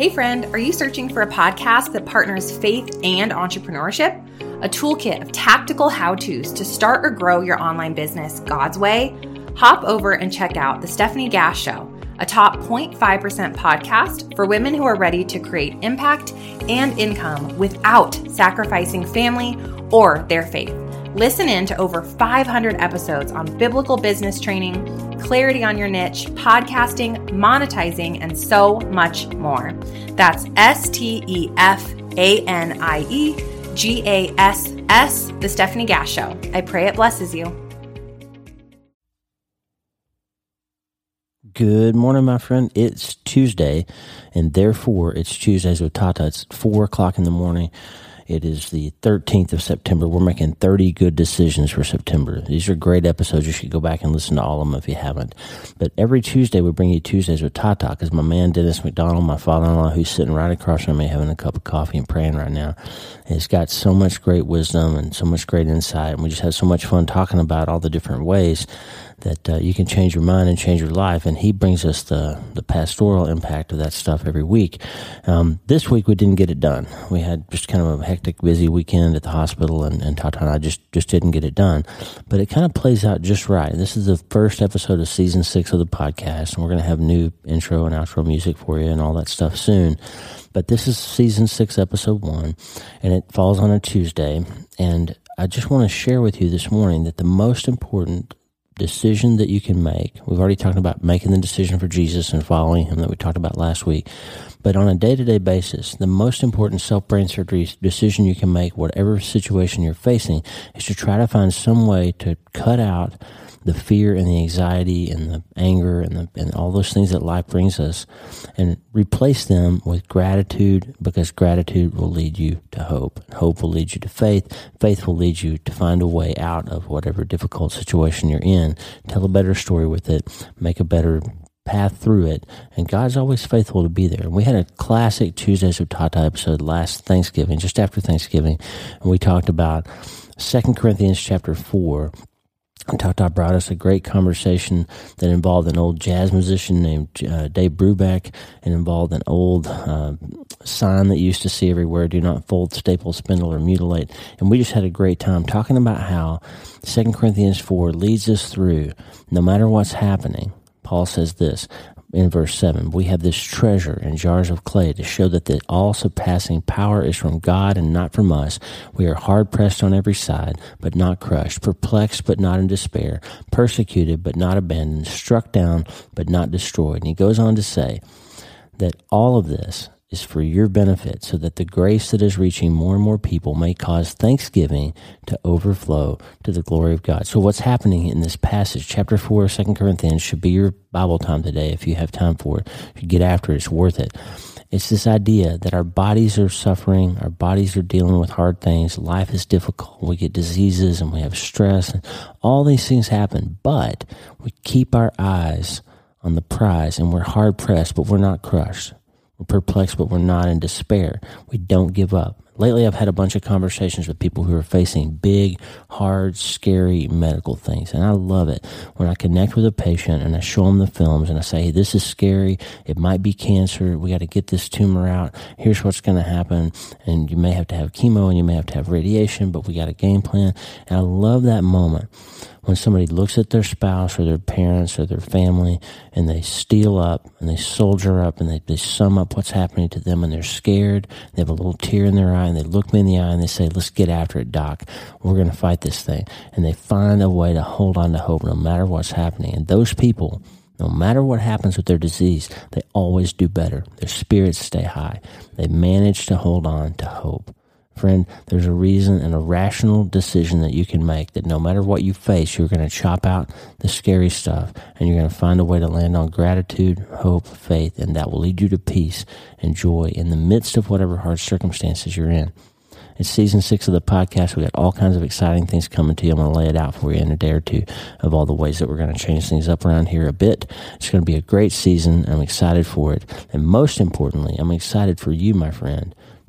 Hey, friend, are you searching for a podcast that partners faith and entrepreneurship? A toolkit of tactical how to's to start or grow your online business God's way? Hop over and check out The Stephanie Gass Show, a top 0.5% podcast for women who are ready to create impact and income without sacrificing family or their faith. Listen in to over 500 episodes on biblical business training, clarity on your niche, podcasting, monetizing, and so much more. That's S T E F A N I E G A S S, The Stephanie Gass Show. I pray it blesses you. Good morning, my friend. It's Tuesday, and therefore it's Tuesdays with Tata. It's four o'clock in the morning. It is the 13th of September. We're making 30 good decisions for September. These are great episodes. You should go back and listen to all of them if you haven't. But every Tuesday, we bring you Tuesdays with Tata because my man Dennis McDonald, my father in law, who's sitting right across from me having a cup of coffee and praying right now, has got so much great wisdom and so much great insight. And we just have so much fun talking about all the different ways that uh, you can change your mind and change your life. And he brings us the, the pastoral impact of that stuff every week. Um, this week we didn't get it done. We had just kind of a hectic, busy weekend at the hospital, and, and Tata and I just, just didn't get it done. But it kind of plays out just right. This is the first episode of season six of the podcast, and we're going to have new intro and outro music for you and all that stuff soon. But this is season six, episode one, and it falls on a Tuesday. And I just want to share with you this morning that the most important decision that you can make. We've already talked about making the decision for Jesus and following him that we talked about last week. But on a day to day basis, the most important self brain surgery decision you can make, whatever situation you're facing, is to try to find some way to cut out the fear and the anxiety and the anger and the, and all those things that life brings us and replace them with gratitude because gratitude will lead you to hope. Hope will lead you to faith. Faith will lead you to find a way out of whatever difficult situation you're in. Tell a better story with it. Make a better path through it. And God's always faithful to be there. And we had a classic Tuesdays with Tata episode last Thanksgiving, just after Thanksgiving. And we talked about Second Corinthians chapter 4 Tata brought us a great conversation that involved an old jazz musician named uh, Dave Brubeck and involved an old uh, sign that you used to see everywhere do not fold, staple, spindle, or mutilate. And we just had a great time talking about how 2 Corinthians 4 leads us through no matter what's happening. Paul says this in verse 7 we have this treasure in jars of clay to show that the all surpassing power is from God and not from us. We are hard pressed on every side, but not crushed, perplexed, but not in despair, persecuted, but not abandoned, struck down, but not destroyed. And he goes on to say that all of this is for your benefit so that the grace that is reaching more and more people may cause thanksgiving to overflow to the glory of God. So what's happening in this passage, chapter 4 of 2 Corinthians, should be your Bible time today if you have time for it. You get after it, it's worth it. It's this idea that our bodies are suffering, our bodies are dealing with hard things, life is difficult, we get diseases and we have stress, and all these things happen, but we keep our eyes on the prize and we're hard pressed, but we're not crushed. We're perplexed, but we're not in despair. We don't give up. Lately, I've had a bunch of conversations with people who are facing big, hard, scary medical things. And I love it when I connect with a patient and I show them the films and I say, hey, this is scary. It might be cancer. We got to get this tumor out. Here's what's going to happen. And you may have to have chemo and you may have to have radiation, but we got a game plan. And I love that moment when somebody looks at their spouse or their parents or their family and they steel up and they soldier up and they, they sum up what's happening to them and they're scared, they have a little tear in their eye and they look me in the eye and they say, let's get after it, doc. We're going to fight this thing. And they find a way to hold on to hope no matter what's happening. And those people, no matter what happens with their disease, they always do better. Their spirits stay high. They manage to hold on to hope. Friend, there's a reason and a rational decision that you can make that no matter what you face, you're going to chop out the scary stuff and you're going to find a way to land on gratitude, hope, faith, and that will lead you to peace and joy in the midst of whatever hard circumstances you're in. It's season six of the podcast. We got all kinds of exciting things coming to you. I'm going to lay it out for you in a day or two of all the ways that we're going to change things up around here a bit. It's going to be a great season. I'm excited for it. And most importantly, I'm excited for you, my friend,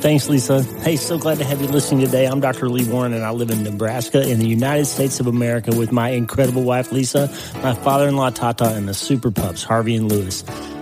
Thanks, Lisa. Hey, so glad to have you listening today. I'm Dr. Lee Warren, and I live in Nebraska in the United States of America with my incredible wife, Lisa, my father in law, Tata, and the super pups, Harvey and Lewis.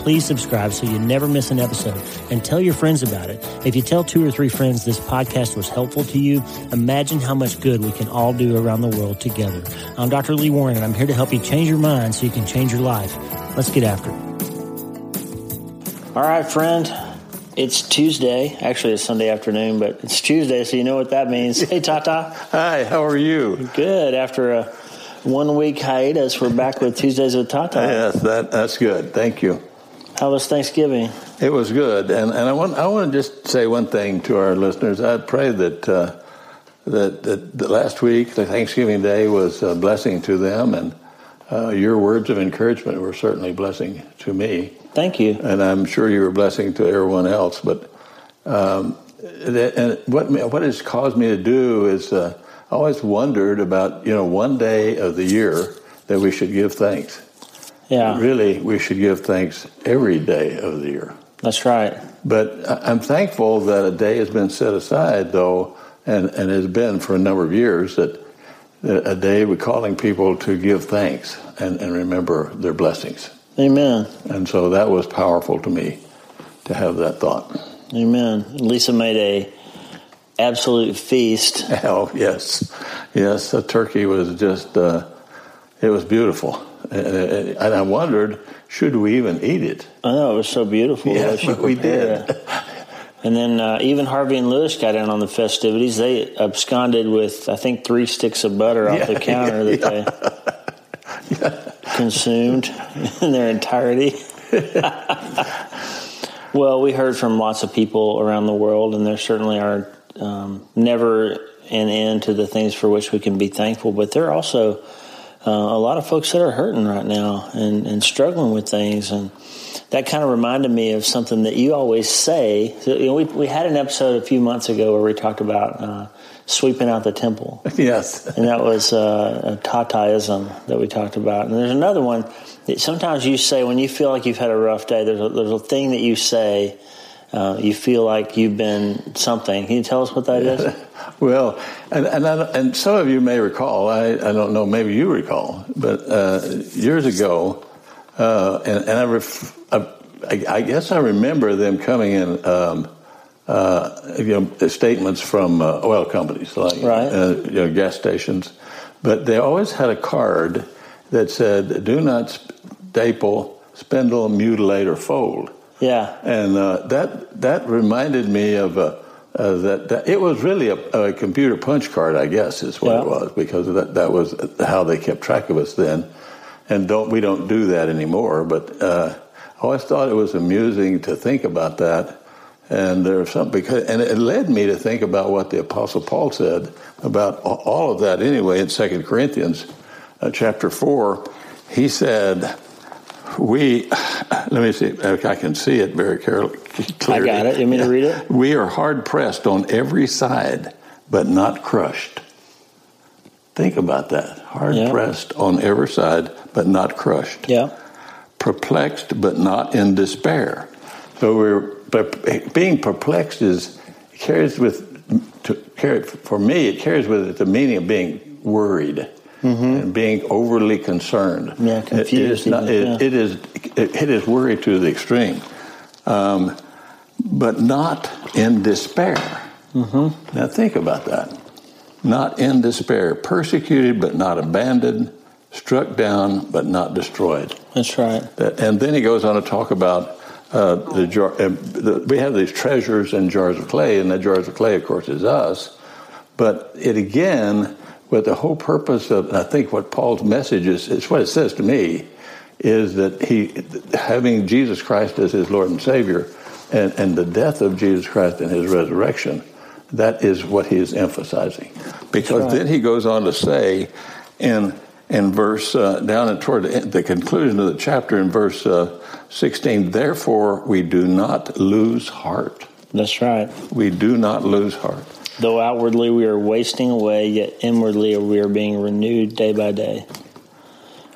please subscribe so you never miss an episode and tell your friends about it. If you tell two or three friends this podcast was helpful to you, imagine how much good we can all do around the world together. I'm Dr. Lee Warren and I'm here to help you change your mind so you can change your life. Let's get after it. All right, friend. It's Tuesday. Actually, it's Sunday afternoon, but it's Tuesday, so you know what that means. Hey, Tata. Hi, how are you? Good. After a one week hiatus, we're back with Tuesdays with Tata. Yes, that, that's good. Thank you. How was Thanksgiving? It was good, and and I want I want to just say one thing to our listeners. I pray that uh, that, that that last week, the Thanksgiving Day, was a blessing to them, and uh, your words of encouragement were certainly a blessing to me. Thank you, and I'm sure you were a blessing to everyone else. But um, and what what has caused me to do is uh, I always wondered about you know one day of the year that we should give thanks. Yeah. Really, we should give thanks every day of the year. That's right. But I'm thankful that a day has been set aside, though, and, and has been for a number of years, that, a day we're calling people to give thanks and, and remember their blessings. Amen. And so that was powerful to me to have that thought. Amen. Lisa made a absolute feast. Oh yes, yes. The turkey was just uh, it was beautiful. And I wondered, should we even eat it? I know it was so beautiful. Yes, but we did. And then uh, even Harvey and Lewis got in on the festivities. They absconded with, I think, three sticks of butter off Yeah, the counter yeah, that they consumed in their entirety. well, we heard from lots of people around the world, and there certainly are um, never an end to the things for which we can be thankful. But there are also uh, a lot of folks that are hurting right now and, and struggling with things. And that kind of reminded me of something that you always say. So, you know, we, we had an episode a few months ago where we talked about uh, sweeping out the temple. yes. And that was uh, a Tataism that we talked about. And there's another one that sometimes you say when you feel like you've had a rough day, there's a, there's a thing that you say. Uh, you feel like you've been something. Can you tell us what that is? Well, and and, I, and some of you may recall. I, I don't know. Maybe you recall, but uh, years ago, uh, and, and I, ref, I, I guess I remember them coming in. Um, uh, you know, statements from uh, oil companies like Right. uh, you know, gas stations, but they always had a card that said, "Do not staple, spindle, mutilate, or fold." Yeah. and uh, that that reminded me of uh, uh, that, that it was really a, a computer punch card, I guess, is what Yeah. it was because that that was how they kept track of us then, and don't we don't do that anymore. But uh, I always thought it was amusing to think about that, and there's something because and it led me to think about what the Apostle Paul said about all of that anyway in Second Corinthians, uh, chapter four. He said we let me see I can see it very clearly. got it. You want me to read it? We are hard pressed on every side, but not crushed. Think about that. Hard Yeah. pressed on every side, but not crushed. Yeah. Perplexed, but not in despair. So we're but being perplexed is carries with to carry for me it carries with it the meaning of being worried and being overly concerned. Mm-hmm. Yeah, It- confused It is, not, even, it, yeah. it is it, it is worry to the extreme, um, but not in despair. Mm-hmm. Now think about that. Not in despair, persecuted but not abandoned, struck down but not destroyed. That's right. That- And then he goes on to talk about uh, the jar. Uh, the, we have these treasures in jars of clay, and the jars of clay, of course, is us. But it again, with the whole purpose of, I think what Paul's message is, is what it says to me, is that he, having Jesus Christ as his Lord and Savior, and, and the death of Jesus Christ and his resurrection, that is what he is emphasizing. Because right. then he goes on to say in, in verse, uh, down toward the, the, conclusion of the chapter in verse uh, 16, therefore we do not lose heart. That's right. We do not lose heart. Though outwardly we are wasting away, yet inwardly we are being renewed day by day.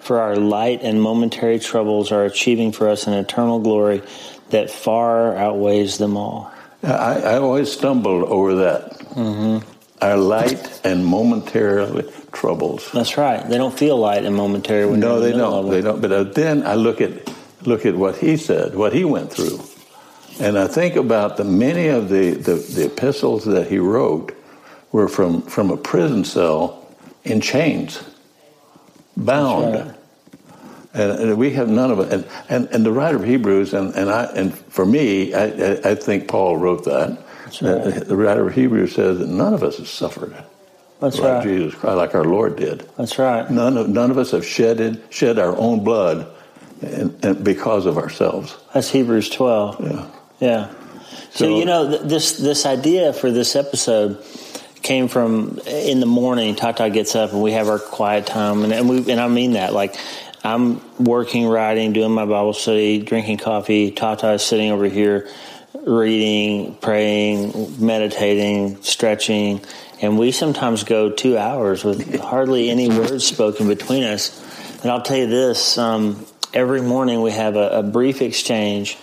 For our light and momentary troubles are achieving for us an eternal glory that far outweighs them all. I, I always stumbled over that. Mm-hmm. Our light and momentary troubles. That's right. They don't feel light and momentary when no, they don't. They don't. But uh, then I look at look at what he said, what he went through, and I think about the many of the, the, the epistles that he wrote were from from a prison cell in chains, bound and, and, we have none of it. And, and, and the writer of Hebrews, and, and, I, and for me, I, I think Paul wrote that. Right. The writer of Hebrews says that none of us has suffered. That's like right. Jesus Christ, like our Lord did. That's right. None of, none of us have shedded, shed our own blood and, and because of ourselves. That's Hebrews 12. Yeah. Yeah. So, so you know, this, this idea for this episode came from in the morning. Tata gets up and we have our quiet time, and, and we and I mean that. Like I'm working, writing, doing my Bible study, drinking coffee. Tata is sitting over here reading, praying, meditating, stretching, and we sometimes go two hours with hardly any words spoken between us. And I'll tell you this um, every morning we have a, a brief exchange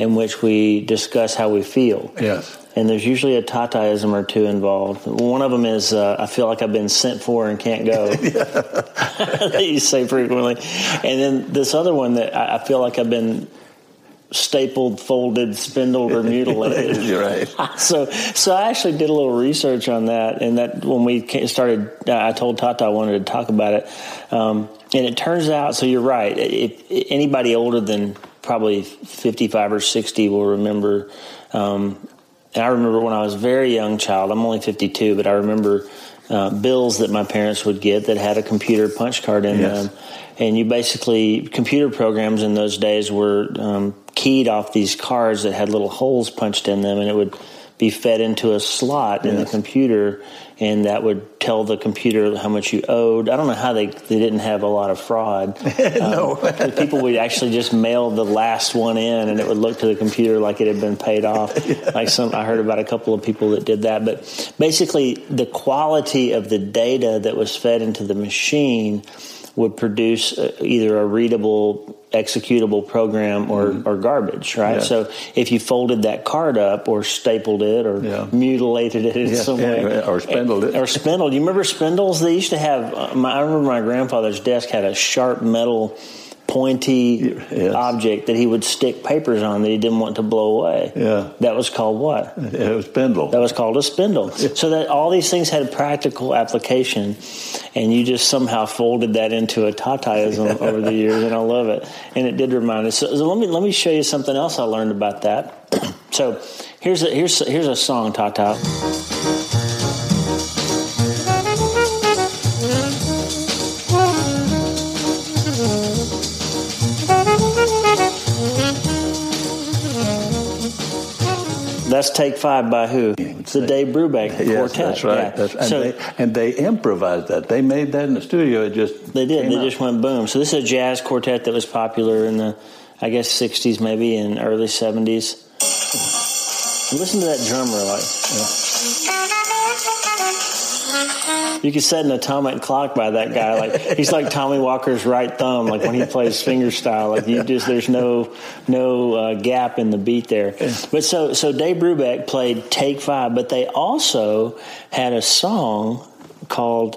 in which we discuss how we feel. Yes and there's usually a Tataism or two involved. One of them is uh, I feel like I've been sent for and can't go. that you say frequently, and then this other one that I, I feel like I've been stapled, folded, spindled, or mutilated. You're right. so, so I actually did a little research on that, and that when we started, I told Tata I wanted to talk about it, um, and it turns out. So you're right. If, if anybody older than probably 55 or 60 will remember um, and I remember when I was a very young child, I'm only 52, but I remember uh, bills that my parents would get that had a computer punch card in yes. them. And you basically, computer programs in those days were um, keyed off these cards that had little holes punched in them, and it would be fed into a slot yes. in the computer and that would tell the computer how much you owed. I don't know how they they didn't have a lot of fraud. no, um, people would actually just mail the last one in, and it would look to the computer like it had been paid off. yeah. Like some, I heard about a couple of people that did that. But basically, the quality of the data that was fed into the machine would produce uh, either a readable executable program or, mm-hmm. or garbage, right? Yes. So if you folded that card up or stapled it or yeah. mutilated it in yeah. some way. Or spindled it. Or spindled. You remember spindles? They used to have, uh, my, I remember my grandfather's desk had a sharp metal pointy yes. object that he would stick papers on that he didn't want to blow away. Yeah. That was called what? It was spindle. That was called a spindle. Yeah. So that all these things had practical application, and you just somehow folded that into a Tataism over the years, and I love it. And it did remind us. So, so let me let me show you something else I learned about that. so here's a, here's here's a song, Tata. That's Take Five by who? It's the Dave Brubeck Quartet. Yes, that's right. Yeah. That's, and, so, they, and they improvised that. They made that in the studio. It just they did. They just went boom. So this is a jazz quartet that was popular in the, I guess, '60s maybe and early '70s. Listen to that drummer, like. Yeah. You could set an atomic clock by that guy. Like he's like Tommy Walker's right thumb. Like when he plays finger style, like you just there's no no uh, gap in the beat there. But so so Dave Brubeck played Take Five, but they also had a song called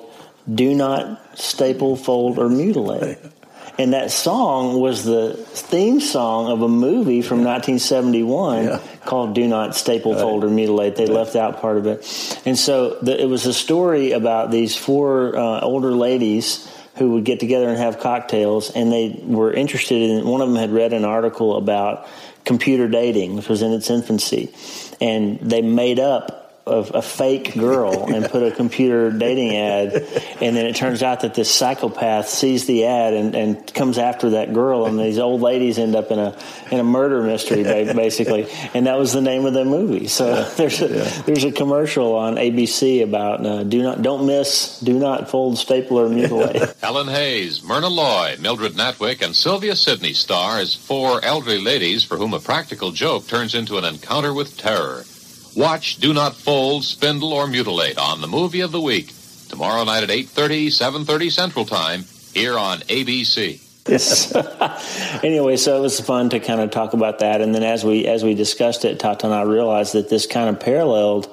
"Do Not Staple, Fold, or Mutilate." And that song was the theme song of a movie from 1971 yeah. called Do Not Staple, Fold, or Mutilate. They left out part of it. And so the, it was a story about these four uh, older ladies who would get together and have cocktails, and they were interested in, one of them had read an article about computer dating, which was in its infancy. And they made up a, a, fake girl and put a computer dating ad, and then it turns out that this psychopath sees the ad and, and comes after that girl, and these old ladies end up in a in a murder mystery basically, and that was the name of the movie. So there's a, yeah. there's a commercial on ABC about uh, do not don't miss, do not fold, staple, or mutilate. Helen Hayes, Myrna Loy, Mildred Natwick, and Sylvia Sidney star as four elderly ladies for whom a practical joke turns into an encounter with terror. Watch Do Not Fold, Spindle, or Mutilate on the Movie of the Week tomorrow night at 8.30, 7.30 Central Time here on ABC. Yes. anyway, so it was fun to kind of talk about that, and then as we as we discussed it, Tata and I realized that this kind of paralleled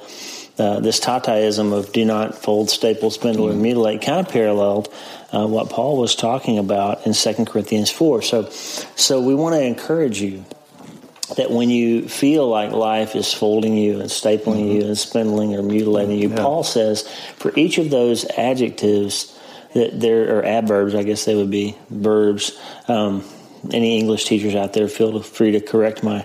uh, this Tataism of do not fold, staple, spindle, mm-hmm. or mutilate kind of paralleled uh, what Paul was talking about in 2 Corinthians 4. So, so we want to encourage you that when you feel like life is folding you and stapling mm-hmm. you and spindling or mutilating you, yeah. Paul says for each of those adjectives that there are adverbs, I guess they would be verbs. Um, any English teachers out there, feel free to correct my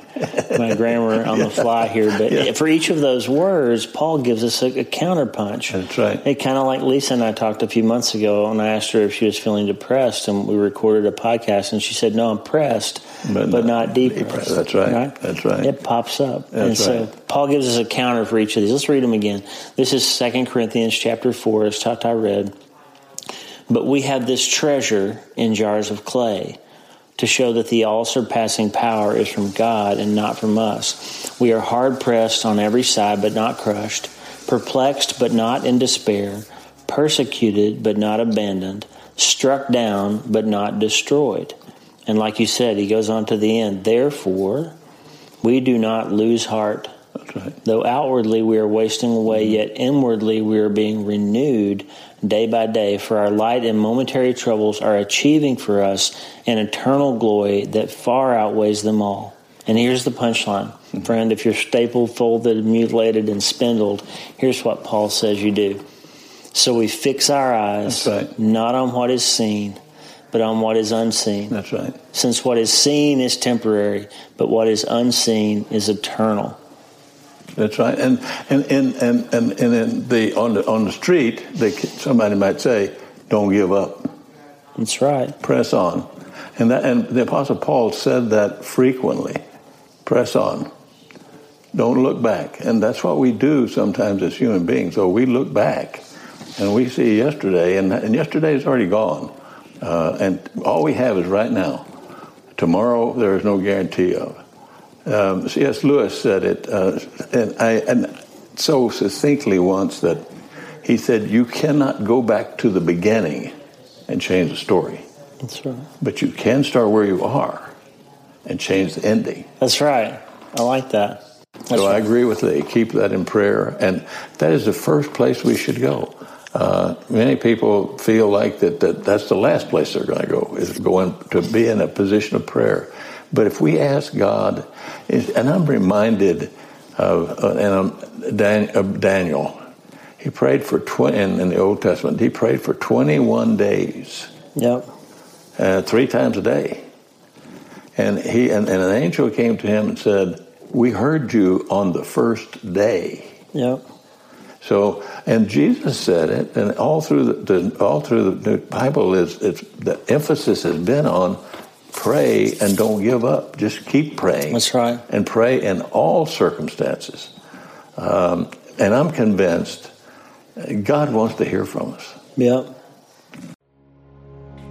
my grammar on the fly here. But yeah. for each of those words, Paul gives us a, a counterpunch. That's right. It kind of like Lisa and I talked a few months ago, and I asked her if she was feeling depressed, and we recorded a podcast, and she said, "No, I'm pressed, but, but not, not depressed." That's right. right. That's right. It pops up, That's and right. so Paul gives us a counter for each of these. Let's read them again. This is Second Corinthians chapter four, as Tata read. But we have this treasure in jars of clay to show that the all surpassing power is from God and not from us. We are hard pressed on every side, but not crushed, perplexed, but not in despair, persecuted, but not abandoned, struck down, but not destroyed. And like you said, he goes on to the end. Therefore, we do not lose heart. Right. Though outwardly we are wasting away, yet inwardly we are being renewed day by day, for our light and momentary troubles are achieving for us an eternal glory that far outweighs them all. And here's the punchline. Mm-hmm. Friend, if you're stapled, folded, mutilated, and spindled, here's what Paul says you do. So we fix our eyes right. not on what is seen, but on what is unseen. That's right. Since what is seen is temporary, but what is unseen is eternal. That's right. And and and and and, and in the on the on the street, they, somebody might say, "Don't give up." That's right. Press on, and that and the Apostle Paul said that frequently. Press on. Don't look back, and that's what we do sometimes as human beings. So we look back, and we see yesterday, and, and yesterday is already gone, uh, and all we have is right now. Tomorrow there is no guarantee of. Um, C.S. Lewis said it, uh, and, I, and so succinctly once that he said, You cannot go back to the beginning and change the story. That's right. But you can start where you are and change the ending. That's right. I like that. That's so right. I agree with Lee. Keep that in prayer. And that is the first place we should go. Uh, many people feel like that, that that's the last place they're going to go, is going to be in a position of prayer. But if we ask God, and I'm reminded of, uh, of Daniel, he prayed for 20, in the Old Testament, he prayed for 21 days. Yep. Uh, three times a day. And, he, and, and an angel came to him and said, We heard you on the first day. Yep. So, and Jesus said it, and all through the, the all through the Bible is it's the emphasis has been on pray and don't give up. Just keep praying. That's right. And pray in all circumstances. Um, and I'm convinced God wants to hear from us. Yeah.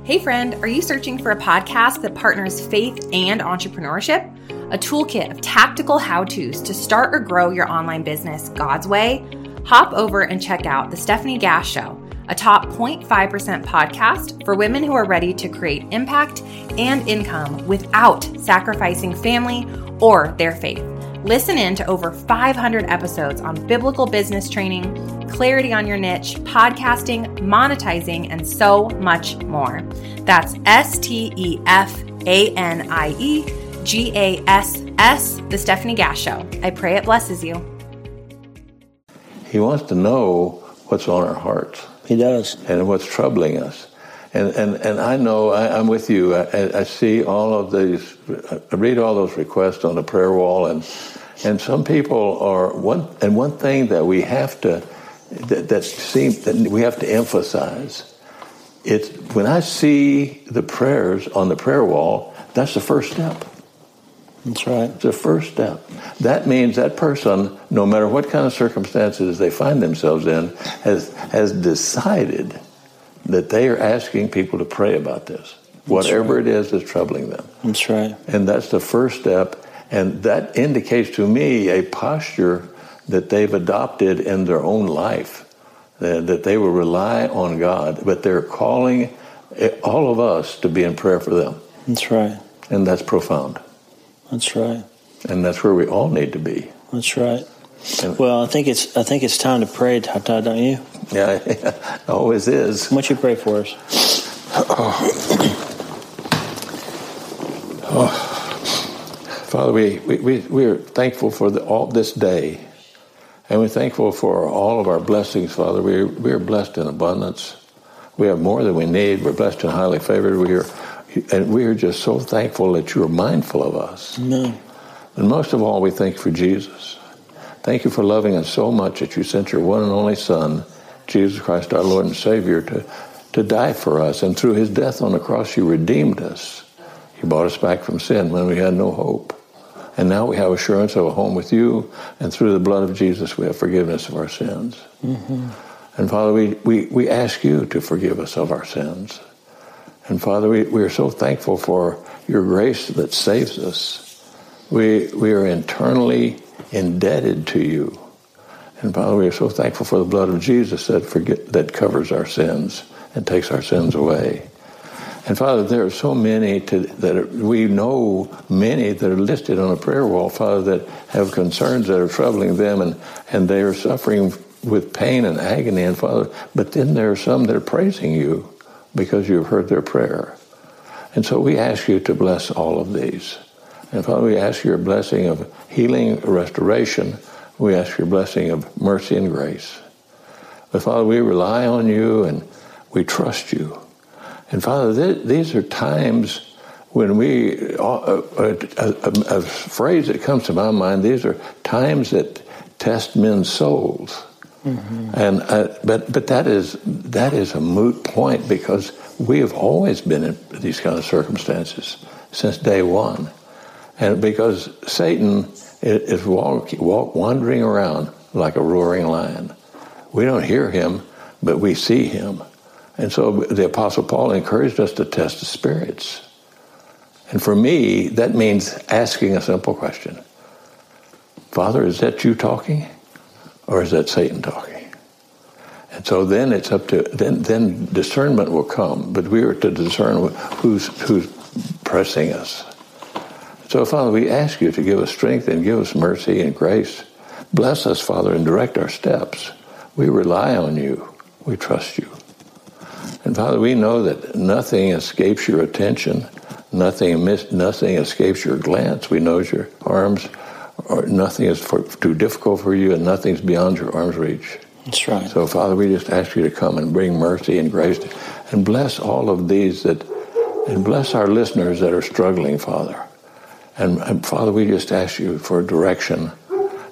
Hey, friend, are you searching for a podcast that partners faith and entrepreneurship? A toolkit of tactical how to's to start or grow your online business God's way? Hop over and check out The Stephanie Gass Show a top 0.5% podcast for women who are ready to create impact and income without sacrificing family or their faith. Listen in to over 500 episodes on biblical business training, clarity on your niche, podcasting, monetizing, and so much more. That's S T E F A N I E G A S S, The Stephanie Gass Show. I pray it blesses you. He wants to know what's on our hearts. He does. And what's troubling us. And, and, and I know, I, am with you. I, I, see all of these, I read all those requests on the prayer wall, and, And some people are one, and one thing that we have to that, that seems that we have to emphasize. It's when I see the prayers on the prayer wall. That's the first step. That's right. It's the first step. That means that person, no matter what kind of circumstances they find themselves in, has has decided that they are asking people to pray about this, whatever right. it is that's troubling them. That's right. And that's the first step. And that indicates to me a posture that they've adopted in their own life, that, that they will rely on God, but they're calling eh, all of us to be in prayer for them. That's right. And that's profound. That's right. And that's where we all need to be. That's right. Well, I think it's I think it's time to pray, Tata, don't you? Yeah, it always is. Why don't you pray for us? Oh. oh. Father, we, we, we, we are thankful for the, all this day. And we're thankful for all of our blessings, Father. We are, we are blessed in abundance. We have more than we need. We're blessed and highly favored. We are, and we are just so thankful that you are mindful of us. Amen. And most of all, we thank you for Jesus. Thank you for loving us so much that you sent your one and only Son, Jesus Christ, our Lord and Savior, to, to die for us. And through his death on the cross, you redeemed us. You bought us back from sin when we had no hope. And now we have assurance of a home with you, and through the blood of Jesus, we have forgiveness of our sins. Mm-hmm. And Father, we, we, we ask you to forgive us of our sins. And Father, we, we are so thankful for your grace that saves us. We, we are internally indebted to you. And Father, we are so thankful for the blood of Jesus that, forget, that covers our sins and takes our sins away. And Father, there are so many to, that are, we know many that are listed on a prayer wall, Father, that have concerns that are troubling them and, and they are suffering with pain and agony. And Father, but then there are some that are praising you because you've heard their prayer. And so we ask you to bless all of these. And Father, we ask your blessing of healing, restoration. We ask your blessing of mercy and grace. But Father, we rely on you and we trust you. And Father, th- these are times when we, uh, a, phrase that comes to my mind, these are times that test men's souls. Mm-hmm. And uh, but but that is that is a moot point because we have always been in these kind of circumstances since day one, and because Satan is walk, walk wandering around like a roaring lion, we don't hear him, but we see him, and so the Apostle Paul encouraged us to test the spirits. And for me, that means asking a simple question Father, is that you talking? Or is that Satan talking? And so then it's up to, then, then discernment will come, but we are to discern who's, who's pressing us. So, Father, we ask you to give us strength and give us mercy and grace. Bless us, Father, and direct our steps. We rely on you. We trust you. And Father, we know that nothing escapes your attention, nothing nothing escapes your glance. We know your arms, or nothing is for, too difficult for you, and nothing's beyond your arm's reach. That's right. So, Father, we just ask you to come and bring mercy and grace, and bless all of these that, and bless our listeners that are struggling, Father. And, and Father, we just ask you for direction.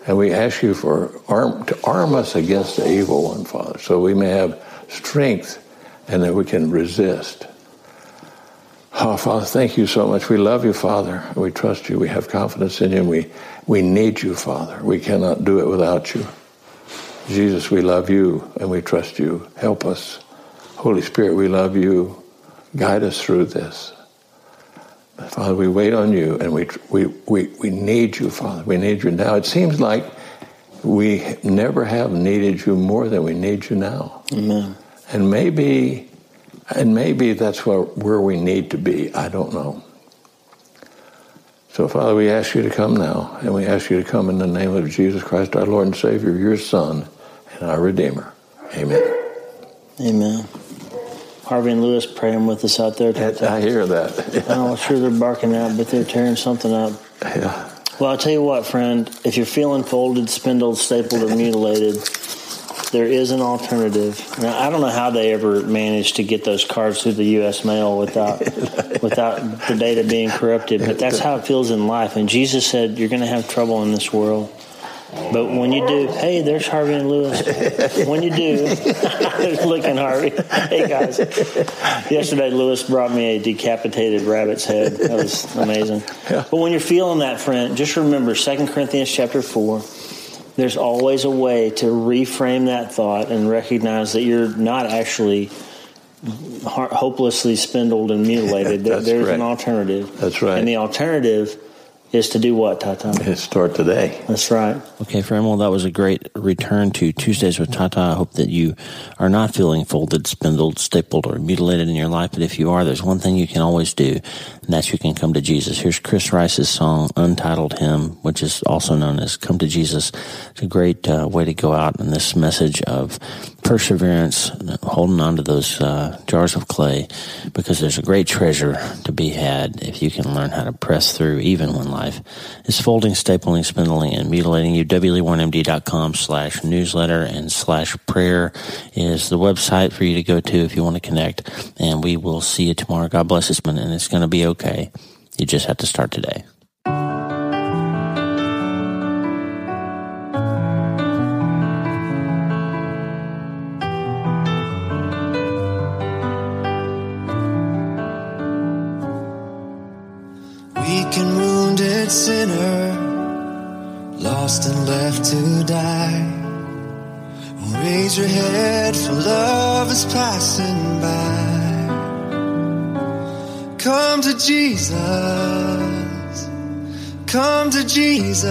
And we ask you for arm, to arm us against the evil one, Father, so we may have strength and that we can resist. Oh, Father, thank you so much. We love you, Father. We trust you. We have confidence in you. We, we need you, Father. We cannot do it without you. Jesus, we love you and we trust you. Help us. Holy Spirit, we love you. Guide us through this. Father, we wait on you and we, we, we, we need you, Father. We need you now. It seems like we never have needed you more than we need you now. Amen. And maybe, and maybe that's where, where we need to be. I don't know. So, Father, we ask you to come now, and we ask you to come in the name of Jesus Christ, our Lord and Savior, your Son, and our Redeemer. Amen. Amen. Harvey and Lewis praying with us out there. I hear that. Yeah. I'm sure they're barking out, but they're tearing something up. Yeah. Well, I'll tell you what, friend. If you're feeling folded, spindled, stapled, or mutilated, There is an alternative. Now, I don't know how they ever managed to get those cards through the U.S. mail without without the data being corrupted, but that's how it feels in life. And Jesus said, "You're going to have trouble in this world." But when you do, hey, there's Harvey and Lewis. When you do, looking Harvey. Hey guys. Yesterday, Lewis brought me a decapitated rabbit's head. That was amazing. But when you're feeling that, friend, just remember 2 Corinthians chapter 4. There's always a way to reframe that thought and recognize that you're not actually hopelessly spindled and mutilated. There's an alternative. That's right. And the alternative is to do what, Tata? Start today. That's right. Okay, friend. Well, that was a great return to Tuesdays with Tata. I hope that you are not feeling folded, spindled, stapled, or mutilated in your life. But if you are, there's one thing you can always do, and that's you can come to Jesus. Here's Chris Rice's song, Untitled Hymn, which is also known as Come to Jesus. It's a great uh, way to go out in this message of perseverance, holding on to those uh, jars of clay, because there's a great treasure to be had if you can learn how to press through even when life is folding, stapling, spindling, and mutilating you. wleewarrenmd.com slash newsletter and slash prayer is the website for you to go to if you want to connect. And we will see you tomorrow. God bless us, and it's going to be okay. You just have to start today. Is passing by. Come to Jesus, come to Jesus,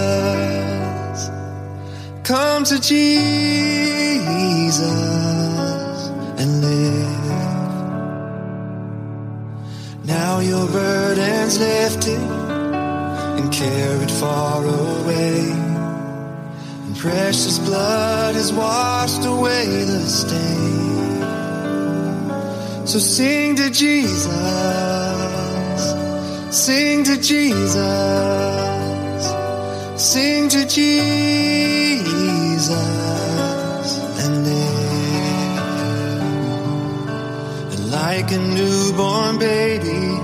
come to Jesus and live. Now your burden's lifted and carried far away. And precious blood has washed away the stain. So sing to Jesus, sing to Jesus, sing to Jesus and live. And like a newborn baby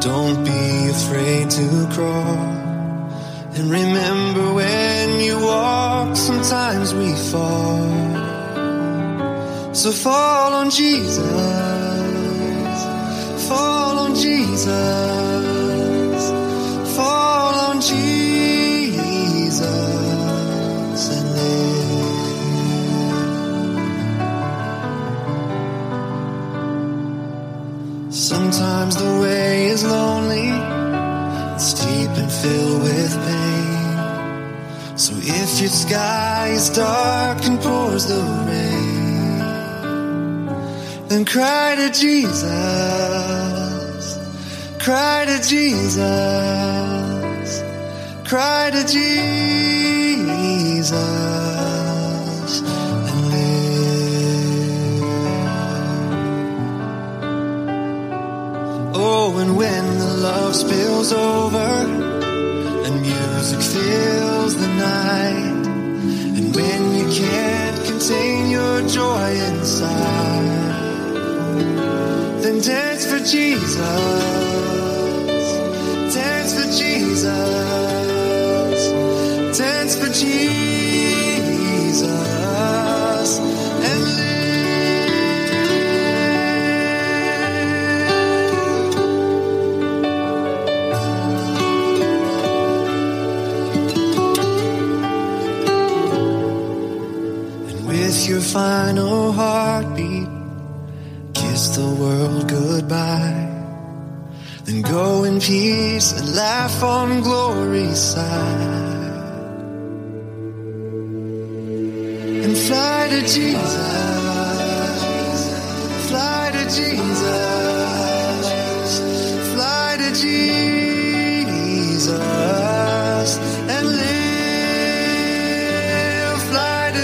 don't be afraid to crawl. And remember when you walk, sometimes we fall. So fall on Jesus. Fall on Jesus. Fall on Jesus and live. Sometimes the way is lonely, it's steep and filled with pain. So if your sky is dark and pours the then cry to Jesus, cry to Jesus, cry to Jesus. And live. Oh, and when the love spills over and music fills the night, and when you can't contain your joy inside, Jesus,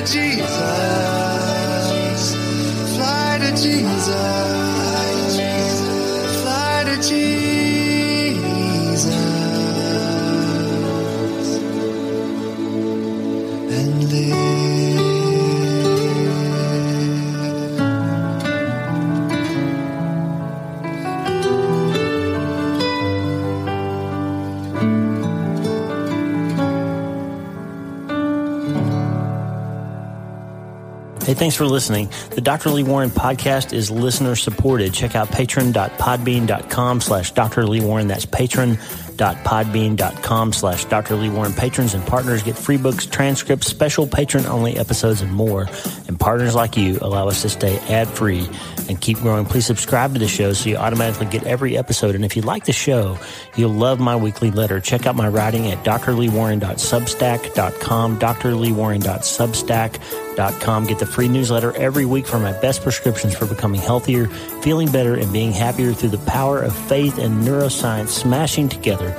Jesus, thanks for listening. The Dr. Lee Warren podcast is listener supported. Check out patron.podbean.com slash Dr. Lee Warren. That's patron.podbean.com slash Dr. Lee Warren. Patrons and partners get free books, transcripts, special patron only episodes, and more. And partners like you allow us to stay ad free and keep growing. Please subscribe to the show so you automatically get every episode. And if you like the show, you'll love my weekly letter. Check out my writing at drleewarren.substack.com, drleewarren.substack.com Get the free newsletter every week for my best prescriptions for becoming healthier, feeling better, and being happier through the power of faith and neuroscience smashing together